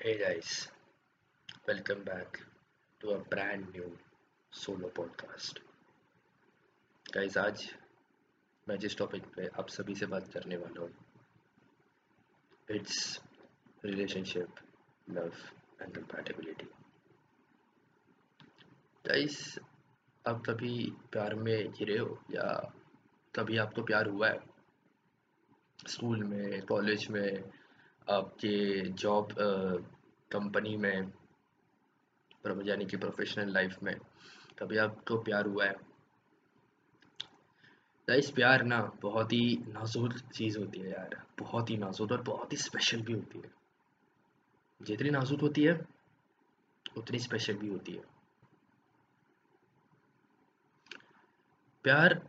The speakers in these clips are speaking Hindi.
Hey guys, welcome back to a brand new solo podcast. Guys, आज मैं जिस टॉपिक पे आप सभी से बात करने वाला हूँ it's relationship love and compatibility guys आप कभी प्यार में गिरे हो या कभी आपको प्यार हुआ है स्कूल में कॉलेज में आपके जॉब कंपनी में प्रो- यानी कि प्रोफेशनल लाइफ में कभी आपको प्यार हुआ है। गाइस प्यार ना बहुत ही नाजुक चीज़ होती है यार। बहुत ही नाजुक और बहुत ही स्पेशल भी होती है। जितनी नाजुक होती है, उतनी स्पेशल भी होती है। प्यार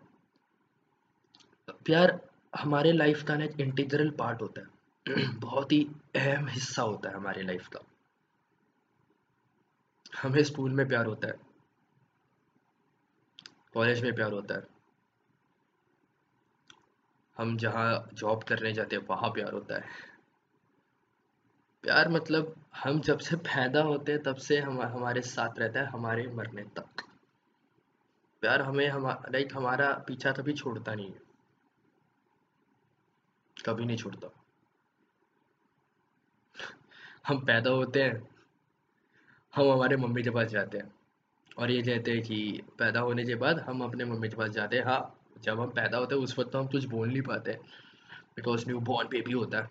प्यार हमारे लाइफ का ना एक इंटीग्रल पार्ट होता है। बहुत ही अहम हिस्सा होता है हमारे लाइफ का। हमें स्कूल में प्यार होता है। कॉलेज में प्यार होता है। हम जहाँ जॉब करने जाते हैं, वहाँ प्यार होता है। प्यार मतलब हम जब से पैदा होते हैं, तब से हम, हमारे साथ रहता है, हमारे मरने तक। प्यार हमें, हम लाइक हमारा पीछा कभी छोड़ता नहीं है। कभी नहीं छोड़ता। हम पैदा होते हैं, हम हमारे मम्मी के पास जाते हैं और ये कहते हैं कि पैदा होने के बाद हम अपने मम्मी के पास जाते हैं। हाँ जब हम पैदा होते हैं, उस वक्त तो हम कुछ बोल नहीं पाते बिकॉज़ न्यू बॉर्न बेबी होता है।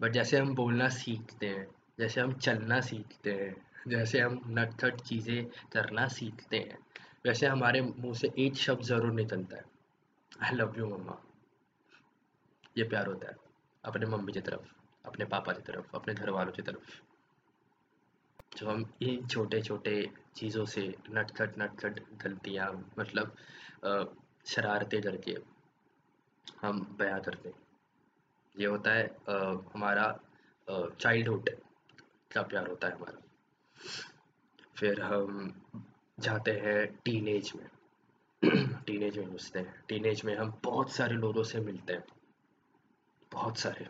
बट जैसे हम बोलना सीखते हैं, जैसे हम चलना सीखते हैं, जैसे हम नटखट चीज़ें करना सीखते हैं, वैसे हमारे मुँह से एक शब्द ज़रूर निकलता है आई लव यू मम्मा ये प्यार होता है अपने मम्मी की तरफ़। अपने पापा की तरफ़ अपने घर वालों की तरफ़। जो हम इन छोटे छोटे चीज़ों से नटखट नटखट गलतियाँ मतलब शरारतें करके हम बयां करते ये होता है अ, हमारा चाइल्डहुड का प्यार होता है हमारा। फिर हम जाते हैं टीनेज में। टीनेज में घुसते हैं। टीनेज में हम बहुत सारे लोगों से मिलते हैं। बहुत सारे।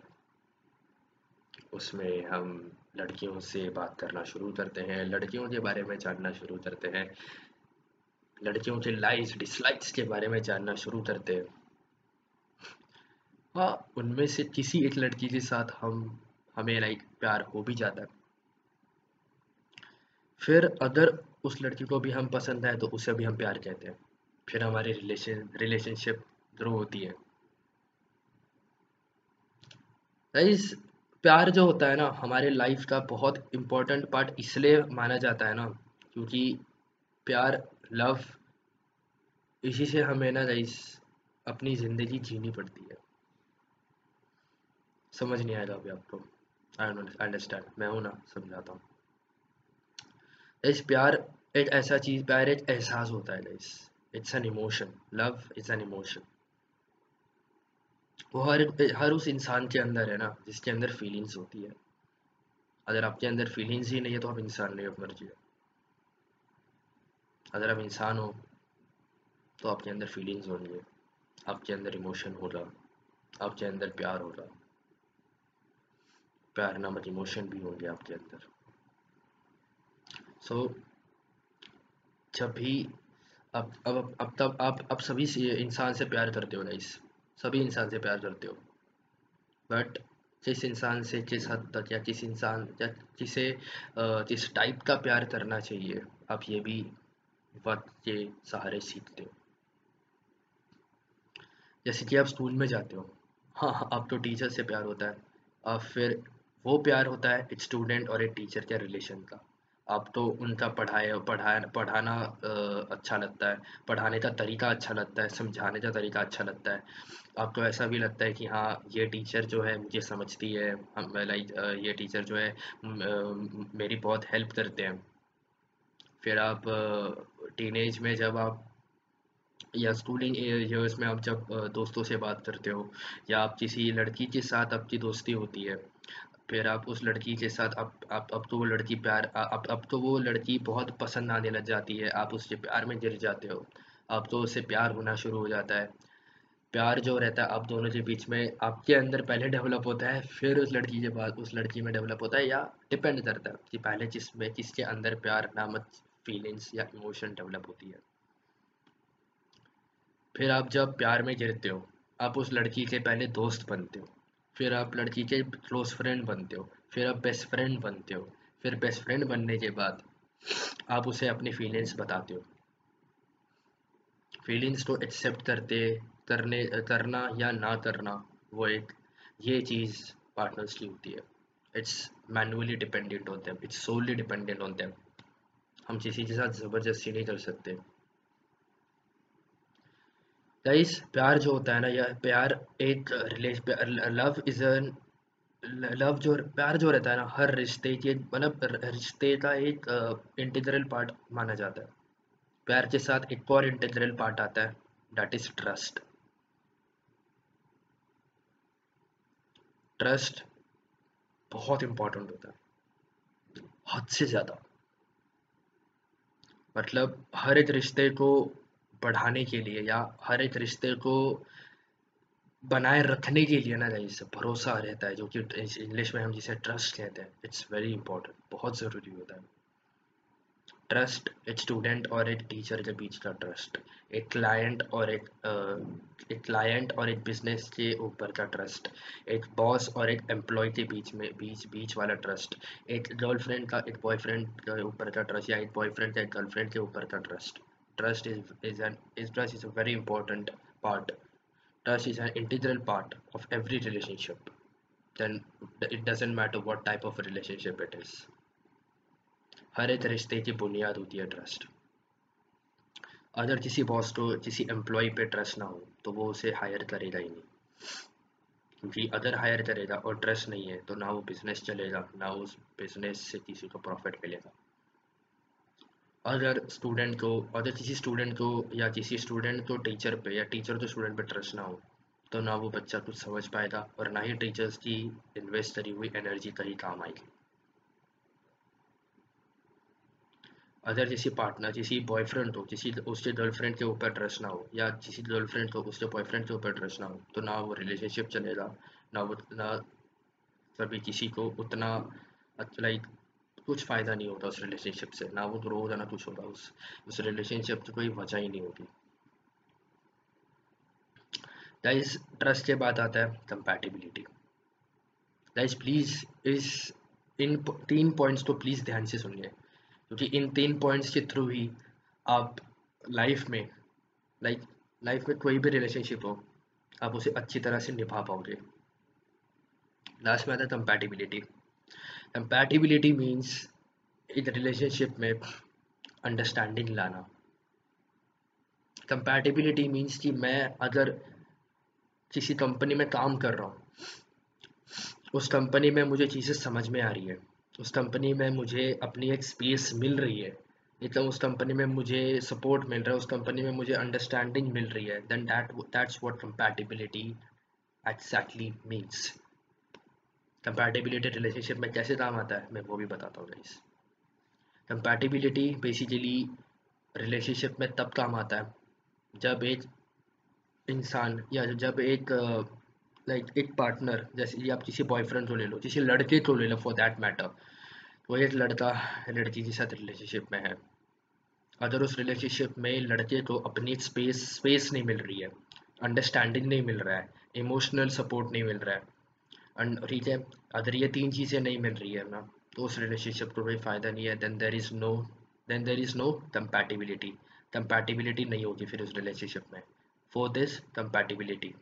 उसमें हम लड़कियों से बात करना शुरू करते हैं, लड़कियों के बारे में जानना शुरू करते हैं, लड़कियों के लाइक्स डिसलाइक्स के बारे में जानना शुरू करते हैं। हाँ उनमें से किसी एक लड़की के साथ हम, हमें लाइक प्यार हो भी जाता है। फिर अगर उस लड़की को भी हम पसंद है तो उसे भी हम प्यार कहते हैं। फिर हमारी रिलेशन रिलेशनशिप ग्रो होती है। प्यार जो होता है ना, हमारे लाइफ का बहुत इम्पोर्टेंट पार्ट इसलिए माना जाता है ना, क्योंकि प्यार लव इसी से हमें ना गाइस अपनी ज़िंदगी जीनी पड़ती है। समझ नहीं आएगा अभी आपको। आई अंडरस्टैंड मैं हूँ ना, समझाता हूँ। इस प्यार एक ऐसा चीज़, प्यार एक एहसास होता है it's an emotion love is an emotion वो हर हर उस इंसान के अंदर है ना जिसके अंदर फीलिंग्स होती है। अगर आपके अंदर फीलिंग्स ही नहीं है तो आप इंसान नहीं हो मर्ज़ी अगर आप इंसान हो तो आपके अंदर फीलिंग्स होंगे। आपके अंदर इमोशन होगा आपके अंदर प्यार होगा प्यार नामक इमोशन भी होंगे आपके अंदर। सो so, जब भी अब अब अब तब आप अब सभी इंसान से प्यार करते हो गाइस सभी इंसान से प्यार करते हो। बट जिस इंसान से किस हद तक या किस इंसान या किसे अ, किस टाइप का प्यार करना चाहिए आप ये भी वक्त के सहारे सीखते हो। जैसे कि आप स्कूल में जाते हो। हाँ हाँ तो टीचर से प्यार होता है। और फिर वो प्यार होता है एक स्टूडेंट और एक टीचर के रिलेशन का। आप तो उनका पढ़ाए पढ़ाए पढ़ाना अच्छा लगता है। पढ़ाने का तरीका अच्छा लगता है, समझाने का तरीका अच्छा लगता है। आपको ऐसा भी लगता है कि हाँ ये टीचर जो है, मुझे समझती है। हम, लाइक ये टीचर जो है मेरी बहुत हेल्प करते हैं। फिर आप टीनेज में जब आप, या स्कूलिंग ईयर्स में आप जब दोस्तों से बात करते हो, या आप किसी लड़की के साथ आपकी दोस्ती होती है फिर आप उस लड़की के साथ, अब अब अब तो वो लड़की प्यार अब अब तो वो लड़की बहुत पसंद आने लग जाती है। आप उसके प्यार में गिर जाते हो। अब तो उससे प्यार होना शुरू हो जाता है। प्यार जो रहता है आप दोनों के बीच में आपके अंदर पहले डेवलप होता है, फिर उस लड़की के बाद, उस लड़की में डेवलप होता है या डिपेंड करता है कि पहले जिसमें किसके अंदर प्यार, नामक फीलिंग्स या इमोशन डेवलप होती है। फिर आप जब प्यार में गिरते हो, आप उस लड़की के पहले दोस्त बनते हो। फिर आप लड़की के क्लोज फ्रेंड बनते हो, फिर आप बेस्ट फ्रेंड बनते हो, फिर बेस्ट फ्रेंड बनने के बाद आप उसे अपनी फीलिंग्स बताते हो। फीलिंग्स को एक्सेप्ट करते, करने, करना या ना करना, वो एक, ये चीज़ पार्टनर्स की होती है। इट्स मैनुअली डिपेंडेंट होते हैं इट्स सोली डिपेंडेंट होते हैं हम किसी के साथ ज़बरदस्ती नहीं कर सकते। गाइस प्यार जो होता है ना, या प्यार एक रिलेशन लव इज़ लव जो, प्यार जो रहता है ना, हर रिश्ते के मतलब रिश्ते का एक इंटीग्रल पार्ट माना जाता है। प्यार के साथ एक और इंटीग्रल पार्ट आता है दैट इज़ ट्रस्ट ट्रस्ट बहुत इंपॉर्टेंट होता है, हद से ज़्यादा। मतलब हर एक रिश्ते को बढ़ाने के लिए या हर एक रिश्ते को बनाए रखने के लिए ना जिससे भरोसा रहता है, जो कि इंग्लिश में हम जिसे ट्रस्ट कहते हैं इट्स वेरी इंपॉर्टेंट बहुत ज़रूरी होता है। ट्रस्ट एक स्टूडेंट और एक टीचर के बीच का ट्रस्ट एक क्लाइंट और एक एक क्लाइंट और एक बिज़नेस के ऊपर का ट्रस्ट एक बॉस और एक एम्प्लॉय के बीच में, बीच बीच वाला ट्रस्ट एक गर्लफ्रेंड का, एक बॉयफ्रेंड के ऊपर का ट्रस्ट या एक बॉयफ्रेंड का, एक गर्लफ्रेंड के ऊपर का trust trust is is an is trust is a very important part trust is an integral part of every relationship then it doesn't matter what type of relationship it is हर एक रिश्ते की बुनियाद होती है ट्रस्ट अगर किसी बॉस को किसी एम्प्लॉय पे ट्रस्ट ना हो तो वो उसे हायर करेगा ही नहीं क्योंकि अगर हायर करेगा और ट्रस्ट नहीं है तो ना वो बिज़नेस चलेगा ना उस बिज़नेस से किसी को प्रॉफिट मिलेगा अगर स्टूडेंट को अगर किसी स्टूडेंट को या किसी स्टूडेंट को टीचर पे या टीचर को स्टूडेंट पे ट्रस्ट ना हो तो ना वो बच्चा कुछ समझ पाएगा और ना ही टीचर्स की इन्वेस्ट करी हुई एनर्जी कहीं काम आएगी। अगर किसी पार्टनर किसी बॉयफ्रेंड हो किसी उसके गर्लफ्रेंड के ऊपर ट्रस्ट ना हो या किसी गर्लफ्रेंड को, उसके बॉयफ्रेंड के ऊपर ट्रस्ट ना हो तो ना वो रिलेशनशिप चलेगा, ना वो, ना कभी किसी को उतना लाइक कुछ फ़ायदा नहीं होता उस रिलेशनशिप से, ना वो ग्रो होगा ना कुछ होगा उस उस रिलेशनशिप की कोई वजह ही नहीं होती। गाइस ट्रस्ट के बाद आता है कंपैटिबिलिटी गाइस प्लीज़ इस, इन तीन पॉइंट्स को प्लीज़ ध्यान से सुनिए। क्योंकि इन तीन पॉइंट्स के थ्रू ही आप लाइफ में लाइक लाइफ में कोई भी रिलेशनशिप हो, आप उसे अच्छी तरह से निभा पाओगे। लास्ट में आता है कंपैटिबिलिटी कंपैटिबिलिटी मीन्स एक रिलेशनशिप में अंडरस्टैंडिंग लाना। कंपैटिबिलिटी मीन्स कि मैं अगर किसी कंपनी में काम कर रहा हूँ, उस कंपनी में मुझे चीज़ें समझ में आ रही है, उस कंपनी में मुझे अपनी एक स्पेस मिल रही है मतलब उस कंपनी में मुझे सपोर्ट मिल रहा है, उस कंपनी में मुझे अंडरस्टैंडिंग मिल रही है then that that's what compatibility exactly means compatibility relationship में कैसे काम आता है, मैं वो भी बताता हूँ गाइस कंपैटिबिलिटी बेसिकली रिलेशनशिप में तब काम आता है, जब एक इंसान या जब एक लाइक एक पार्टनर जैसे आप किसी बॉयफ्रेंड को ले लो, किसी लड़के को ले लो फॉर दैट मैटर वो एक लड़का लड़की के साथ रिलेशनशिप में है. अगर उस रिलेशनशिप में लड़के को अपनी स्पेस स्पेस नहीं मिल रही है अंडरस्टैंडिंग नहीं मिल रहा है इमोशनल सपोर्ट नहीं मिल रहा है ठीक है, अगर ये तीन चीज़ें नहीं मिल रही है ना तो उस रिलेशनशिप को कोई फ़ायदा नहीं है। Then there is no then there is no compatibility compatibility नहीं होगी फिर उस रिलेशनशिप में। फॉर दिस कंपैटिबिलिटी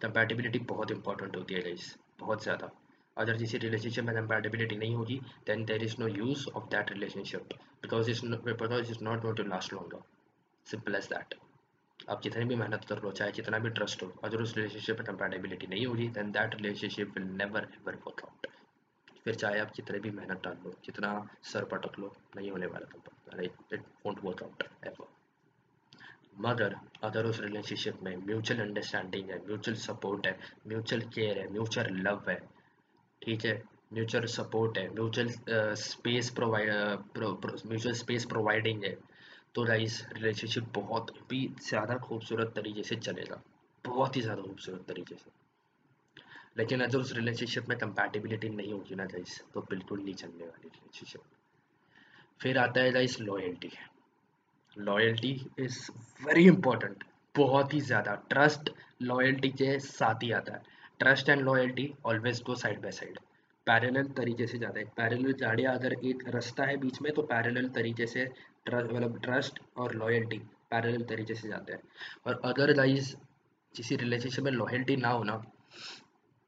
कंपैटिबिलिटी बहुत इंपॉर्टेंट होती है गाइस बहुत ज़्यादा। अगर किसी रिलेशनशिप में कंपैटिबिलिटी नहीं होगी then there is no use of that relationship because is because is not going to last longer simple as that आप जितनी भी मेहनत कर लो, चाहे जितना भी ट्रस्ट हो, अगर उस रिलेशनशिप में कंपेटेबिलिटी नहीं होगी then that relationship will never ever work out फिर चाहे आप जितने भी मेहनत डाल लो, जितना सर पटक लो, नहीं होने वाला इट वर्क आउट एवर मगर अगर उस रिलेशनशिप में म्यूचुअल अंडरस्टैंडिंग है म्यूचुअल सपोर्ट है म्यूचुअल केयर है म्यूचुअल लव है, ठीक है? म्यूचुअल सपोर्ट है mutual space provide mutual space providing है तो गाइस रिलेशनशिप बहुत भी ज़्यादा खूबसूरत तरीके से चलेगा। बहुत ही ज़्यादा खूबसूरत तरीके से। लेकिन अगर उस रिलेशनशिप में कंपैटिबिलिटी नहीं होगी ना गाइस तो बिल्कुल नहीं चलने वाली रिलेशनशिप फिर आता है guys loyalty loyalty is very important बहुत ही ज़्यादा। ट्रस्ट लॉयल्टी के साथ ही आता है। Trust and loyalty always go side by side parallel तरीके से जाता है। पैरेलल गाड़ियाँ अगर एक रास्ता है बीच में तो पैरेलल तरीके से मतलब ट्रस्ट और लॉयल्टी पैरेलल तरीके से जाते हैं। और अदरवाइज़ किसी रिलेशनशिप में लॉयल्टी ना होना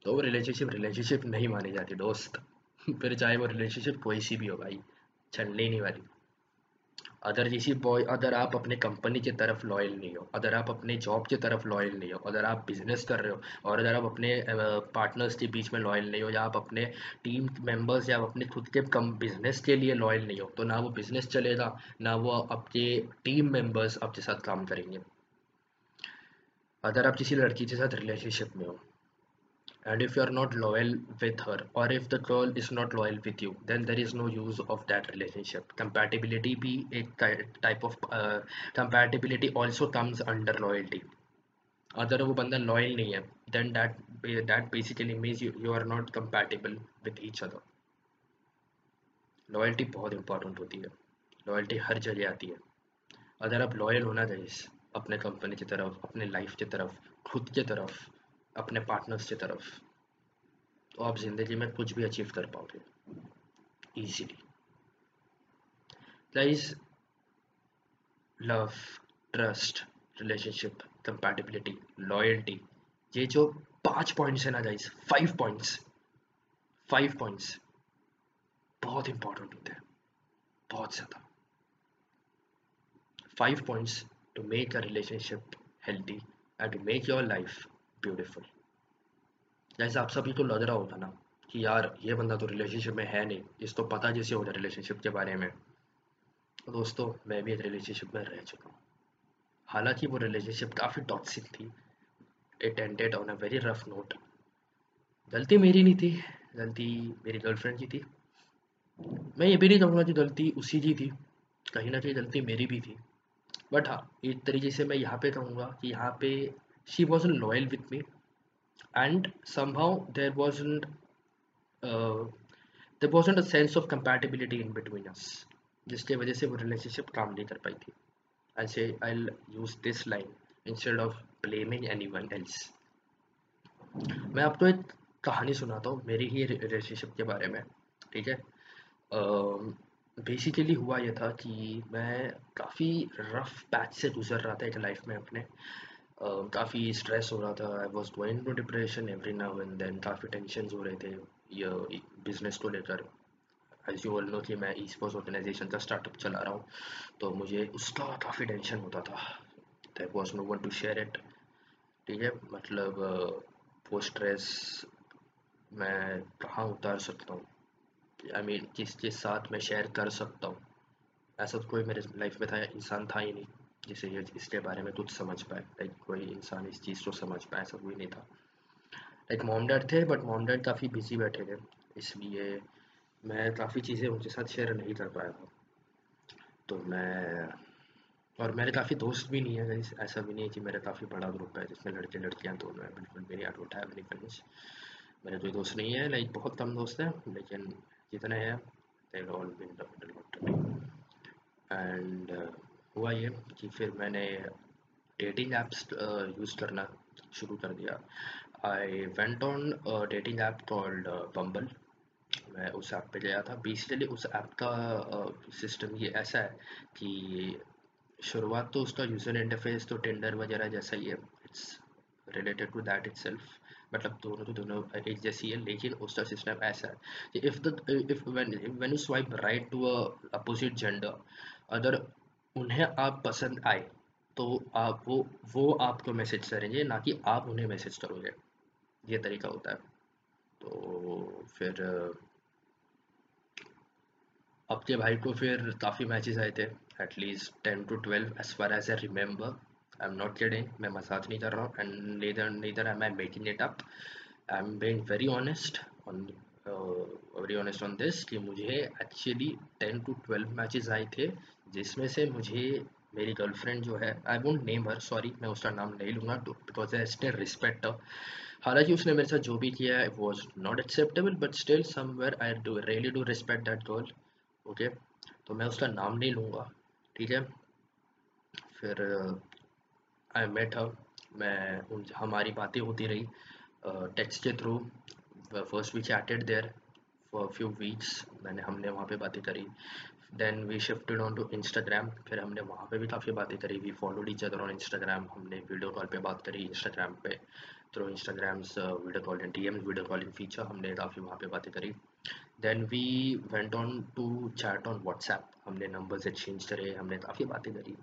तो वो रिलेशनशिप रिलेशनशिप नहीं मानी जाती, दोस्त। फिर चाहे वो रिलेशनशिप कोई सी भी हो भाई छंडने नहीं वाली अगर किसी बॉय अगर आप अपने कंपनी की तरफ़ लॉयल नहीं हो अगर आप अपने जॉब की तरफ़ लॉयल नहीं हो अगर आप बिज़नेस कर रहे हो, और अगर आप अपने पार्टनर्स के बीच में लॉयल नहीं हो, या आप अपने टीम मेंबर्स या आप अपने खुद के कम बिज़नेस के लिए लॉयल नहीं हो तो ना वो बिज़नेस चलेगा, ना वो आपके टीम मेंबर्स आपके साथ काम करेंगे। अगर आप किसी लड़की के साथ रिलेशनशिप में हो and if you are not loyal with her or if the girl is not loyal with you then there is no use of that relationship compatibility be a type of uh, compatibility also comes under loyalty अगर वो बंदा लॉयल नहीं है then that that basically means you are not compatible with each other loyalty बहुत इंपॉर्टेंट होती है लॉयल्टी हर जगह आती है अगर आप लॉयल होना चाहिए अपने कंपनी की तरफ़ अपने लाइफ की तरफ़ खुद की तरफ़ अपने पार्टनर्स की तरफ़। तो आप ज़िंदगी में कुछ भी अचीव कर पाओगे। Easily guys love trust relationship compatibility loyalty ये जो पाँच पॉइंट्स है ना guys five points five points बहुत इंपॉर्टेंट होते हैं। बहुत ज़्यादा। Five points to make a relationship healthy and to make your life beautiful जैसे आप सभी को लग रहा होगा ना कि यार, ये बंदा तो रिलेशनशिप में है नहीं। इस तो पता जैसे होता रिलेशनशिप के बारे में। तो दोस्तों, मैं भी एक रिलेशनशिप में रह चुका हूँ। हालाँकि वो रिलेशनशिप काफ़ी टॉक्सिक थी। It ended on a very rough note गलती मेरी नहीं थी, गलती मेरी गर्लफ्रेंड की थी। मैं ये भी नहीं कहूँगा कि गलती उसी की थी। कहीं ना कहीं गलती मेरी भी थी। बट हाँ एक तरीके से मैं यहाँ पे कहूँगा कि यहाँ पे she wasn't loyal with me. And somehow there wasn't uh, there wasn't a sense of compatibility in between us. जिसके वजह से वो रिलेशनशिप काम नहीं कर पाई थी। I say I use this line instead of blaming any else मैं आपको एक कहानी सुनाता हूँ मेरी ही रिलेशनशिप के बारे में ठीक है? बेसिकली हुआ यह था कि मैं काफ़ी रफ पैच से गुजर रहा था एक लाइफ में अपने। काफ़ी स्ट्रेस हो रहा था। I was going to depression every now and then काफ़ी टेंशन हो रहे थे ये बिज़नेस को लेकर। एज यू नो कि मैं स्पोर्ट्स ऑर्गेनाइजेशन का स्टार्टअप चला रहा हूँ तो मुझे उसका काफ़ी टेंशन होता था। That was no one to share it ठीक है? मतलब वो स्ट्रेस मैं कहाँ उतार सकता हूँ? आई मीन किसके साथ मैं शेयर कर सकता हूँ? ऐसा तो कोई मेरे लाइफ में था, इंसान था ही नहीं। जिसे ये, इसके बारे में कुछ समझ पाए। लाइक कोई इंसान इस चीज़ को समझ पाए, ऐसा कोई नहीं था। लाइक मॉम थे बट मॉम काफ़ी बिज़ी बैठे थे। इसलिए मैं काफ़ी चीज़ें उनके साथ शेयर नहीं कर पाया था। तो मैं, और मेरे काफ़ी दोस्त भी नहीं है ऐसा भी नहीं है कि मेरा काफ़ी बड़ा ग्रुप है, जिसमें लड़के लड़कियाँ दोनों हैं बिल्कुल मेरी हैव एनी फ्रेंड्स मेरे कोई दोस्त नहीं है लाइक बहुत कम दोस्त हैं, लेकिन जितने हैं? एंड हुआ ये कि फिर मैंने डेटिंग ऐप्स यूज़ करना शुरू कर दिया। I went on dating app called Bumble मैं उस ऐप पे गया था। बेसिकली उस ऐप का सिस्टम ये ऐसा है कि शुरुआत तो उसका यूज़र इंटरफेस तो टेंडर वगैरह जैसा ही है। It's related to that it मतलब दोनों तो दोनों एक जैसी है, लेकिन उसका सिस्टम ऐसा है कि if the if when you swipe right to opposite gender other उन्हें आप पसंद आए तो आप वो वो आपको मैसेज करेंगे, ना कि आप उन्हें मैसेज करोगे। ये तरीका होता है। तो फिर, आपके भाई को फिर काफ़ी मैचेस आए थे at least ten to twelve as far as I remember I am not kidding मैं मसाज नहीं कर रहा हूँ and neither neither am making it up I am being very honest on very honest on this कि मुझे actually ten to twelve matches आए थे जिसमें से मुझे मेरी गर्लफ्रेंड जो है I won't name her sorry मैं उसका नाम नहीं लूँगा बिकॉज़ आई स्टिल रिस्पेक्ट हालाँकि उसने मेरे साथ जो भी किया है was not acceptable but still somewhere I do really do respect that girl okay तो मैं उसका नाम नहीं लूँगा, ठीक है? फिर आई मेट हर मैं उन, हमारी बातें होती रही टेक्स्ट के through first we chatted there for few weeks मैंने, हमने वहाँ पे बातें करी। Then we shifted on to Instagram फिर हमने वहाँ पे भी काफ़ी बातें करी। We followed each other on Instagram हमने वीडियो कॉल पे बात करी इंस्टाग्राम पे। Through Instagram's video call D M video calling feature हमने काफ़ी वहाँ पे बातें करी। Then we went on to chat on WhatsApp हमने नंबर्स एक्सचेंज करे, हमने काफ़ी बातें करी।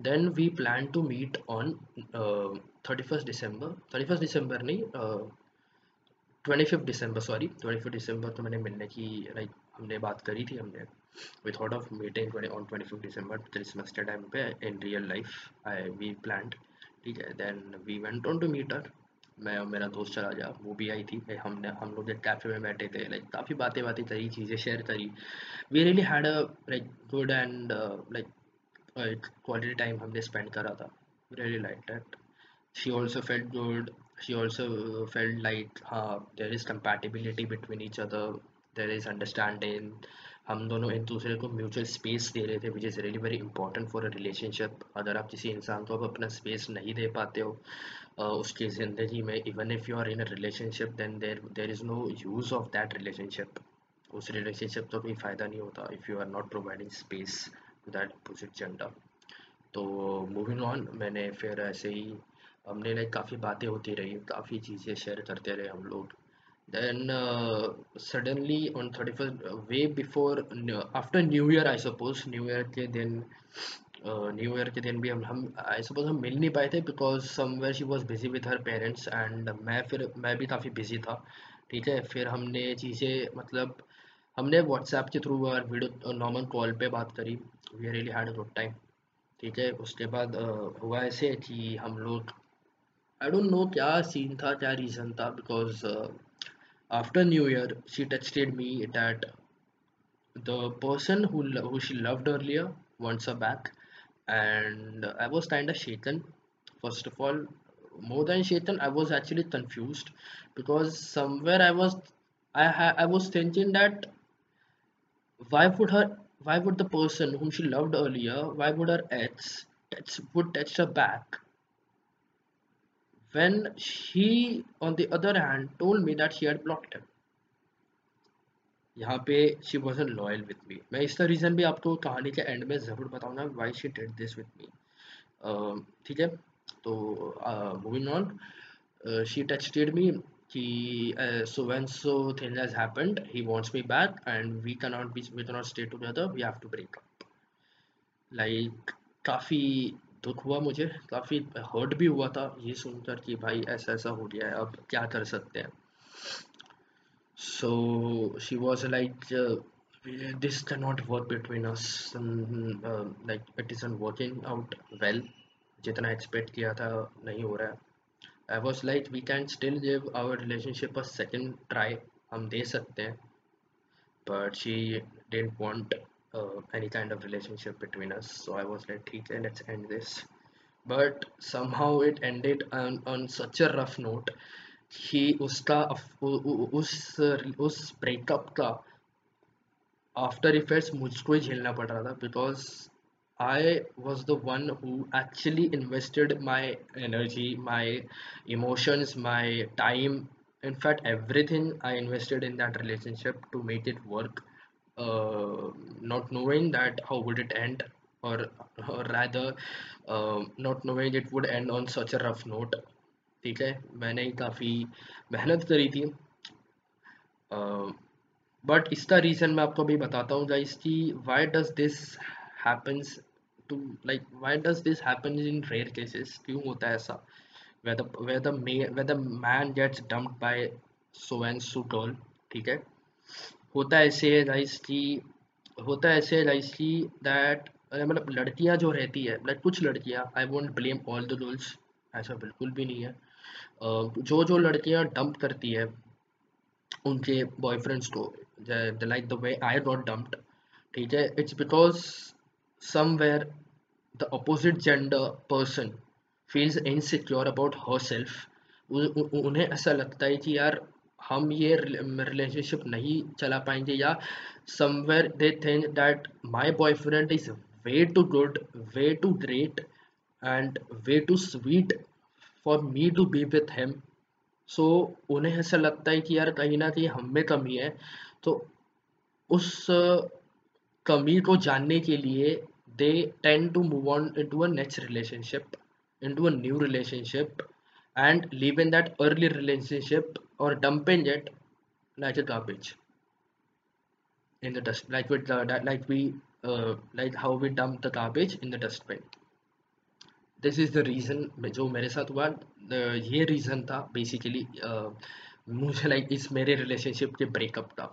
Then we plan to meet on thirty first December thirty first December नहीं twenty fifth December sorry twenty fifth December तो मैंने मिलने की लाइक हमने बात करी थी हमने। We thought of meeting 20 on 25th December Christmas के टाइम पे in real life, I, we planned. ठीक है, then we went on to meet her. मैं और मेरा दोस्त चला गया, वो भी आई थी। हमने, हम लोग एक कैफ़े में बैठे थे लाइक काफ़ी बातें बातें करी, चीज़ें शेयर करी। We really had a like good and like quality time हमने स्पेंड करा था। Really like that she also felt good she also felt like हाँ there is compatibility between each other there is understanding हम दोनों एक दूसरे को म्यूचुअल स्पेस दे रहे थे which is really very important for a relationship अगर आप किसी इंसान को अब अपना स्पेस नहीं दे पाते हो उसकी ज़िंदगी में even if you are in a relationship then there there is no use of that relationship उस रिलेशनशिप का कोई फ़ायदा नहीं होता if you are not providing space to that opposite gender तो मूविंग ऑन मैंने फिर ऐसे ही, हमने लाइक काफ़ी बातें होती रही, काफ़ी चीज़ें शेयर करते रहे हम लोग। Then uh, suddenly on 31st uh, way before after new year i suppose new year के दिन न्यू ईयर के दिन भी हम हम आई सपोज़ हम मिल नहीं पाए थे because somewhere she was busy with her parents and मैं फिर मैं भी काफ़ी बिज़ी था ठीक है? फिर हमने चीज़ें मतलब हमने व्हाट्सएप के थ्रू और वीडियो नॉर्मल कॉल पे बात करी we really had good time ठीक है? उसके बाद uh, हुआ ऐसे कि हम लोग आई डोंट नो क्या सीन था क्या रीज़न था because after new year she texted me that the person who, who she loved earlier wants her back. And i was kind of shaken. First of all more than shaken i was actually confused. Because somewhere i was i ha- i was thinking that why would her why would the person whom she loved earlier why would her ex text, would text her back when she on the other hand, told me that she had blocked him. यहाँ पे she was loyal with me मैं इसका रीज़न भी आपको कहानी के एंड में ज़रूर बताऊँगा why she did this with me ठीक है? तो moving on she texted me कि so when so thing has happened he wants me back and we can not be we can not stay together we have to break up like काफ़ी दुख हुआ मुझे काफ़ी हर्ट भी हुआ था ये सुनकर कि भाई ऐसा ऐसा हो गया है अब क्या कर सकते हैं? So she was like cannot work between us um, uh, like it isn't working out well जितना एक्सपेक्ट किया था नहीं हो रहा है। I was like we can still give our relationship a second try हम दे सकते हैं but she didn't want Uh, any kind of relationship between us. So i was like okay let's end this. But somehow it ended on, on such a rough note. He uska us us breakup ka after effects mujhko hi jhelna pad raha tha because I was the one who actually invested my energy, my emotions, my time, in fact, everything I invested in that relationship to make it work. uh, not knowing that how would it end or, or rather uh, not knowing it would end on such a rough note. ठीक है? मैंने काफ़ी मेहनत करी थी। uh, बट इसका रीज़न मैं आपको भी बताता हूँ गाइस की why does this happens to like why does this happen in rare cases क्यों होता है ऐसा? Whether whether man gets dump by so and so toll ठीक है? होता ऐसे है गाइस कि, होता ऐसे है गाइस कि दैट मतलब लड़कियाँ जो रहती है लाइक कुछ लड़कियाँ I won't blame all the girls ऐसा बिल्कुल भी नहीं है। जो जो लड़कियाँ डंप करती है, उनके बॉयफ्रेंड्स को the like the way I not dumped ठीक है? It's because somewhere opposite gender person feels feels about herself उन्हें ऐसा लगता है कि यार हम ये रिलेशनशिप नहीं चला पाएँगे या somewhere they think that my boyfriend is way too good way too great and way too sweet for me to be with him so उन्हें ऐसा लगता है कि यार कहीं ना कहीं हम में कमी है। तो उस कमी को जानने के लिए they tend to move on into a next relationship into a new relationship and live in that early relationship or dumping it like a garbage in the dust like with the, like we uh, like how we dump the garbage in the dustbin this is the reason जो मेरे साथ हुआ ये रीज़न था बेसिकली मुझे लाइक इस मेरे रिलेशनशिप के ब्रेकअप का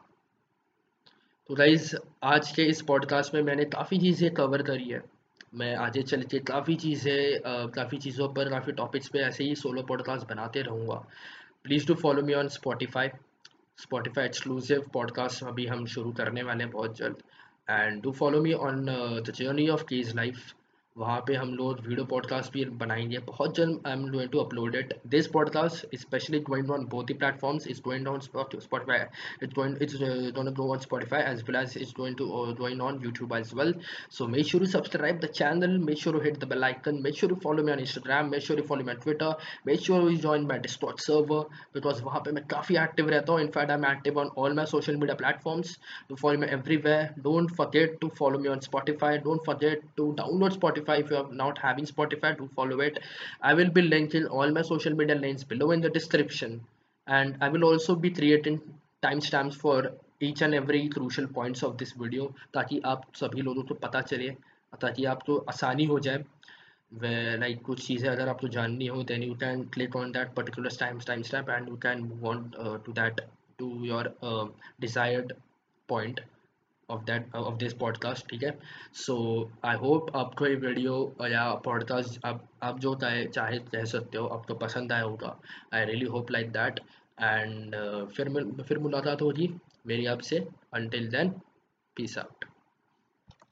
तो गाइज़ आज के इस पॉडकास्ट में मैंने काफ़ी चीज़ें कवर करी है मैं आगे चल के काफ़ी चीज़ें काफ़ी चीज़ों पर काफ़ी टॉपिक्स पे ऐसे ही सोलो पॉडकास्ट बनाते रहूँगा please to follow me on Spotify Spotify exclusive podcast अभी हम शुरू करने वाले हैं बहुत जल्द। And do follow me on the journey of cage life वहाँ पे हम लोग वीडियो पॉडकास्ट भी बनाएँगे। बहुत जल्द I am going to upload it this podcast specially going on both he platforms is going on Spotify as well as it's going to going on YouTube as well so make sure subscribe the channel मे शुरू hit the bell icon make sure follow me on Instagram make sure follow me Twitter make sure you join my Discord server because वहाँ पे मैं काफ़ी एक्टिव रहता हूँ। In fact I am active on all my social media platforms to follow me way don't forget to follow me on Spotify don't forget to download Spotify spotify if you are not having spotify do follow it i will be linking all my social media links below in the description and i will also be creating timestamps for each and every crucial points of this video ताकि आप सभी लोगों को पता चले ताकि आपको आसानी हो जाए लाइक कुछ चीज़ें अगर आपको जाननी हो then you can click on that particular time time stamp and you can move on to that to your desired point of that of this podcast ठीक है? सो आई होप आपको ये वीडियो या पॉडकास्ट आप आप जो चाहे चाहे कह सकते हो, आपको पसंद आया होगा। I really hope like that and फिर फिर मुलाकात होगी मेरी आपसे। Until then peace out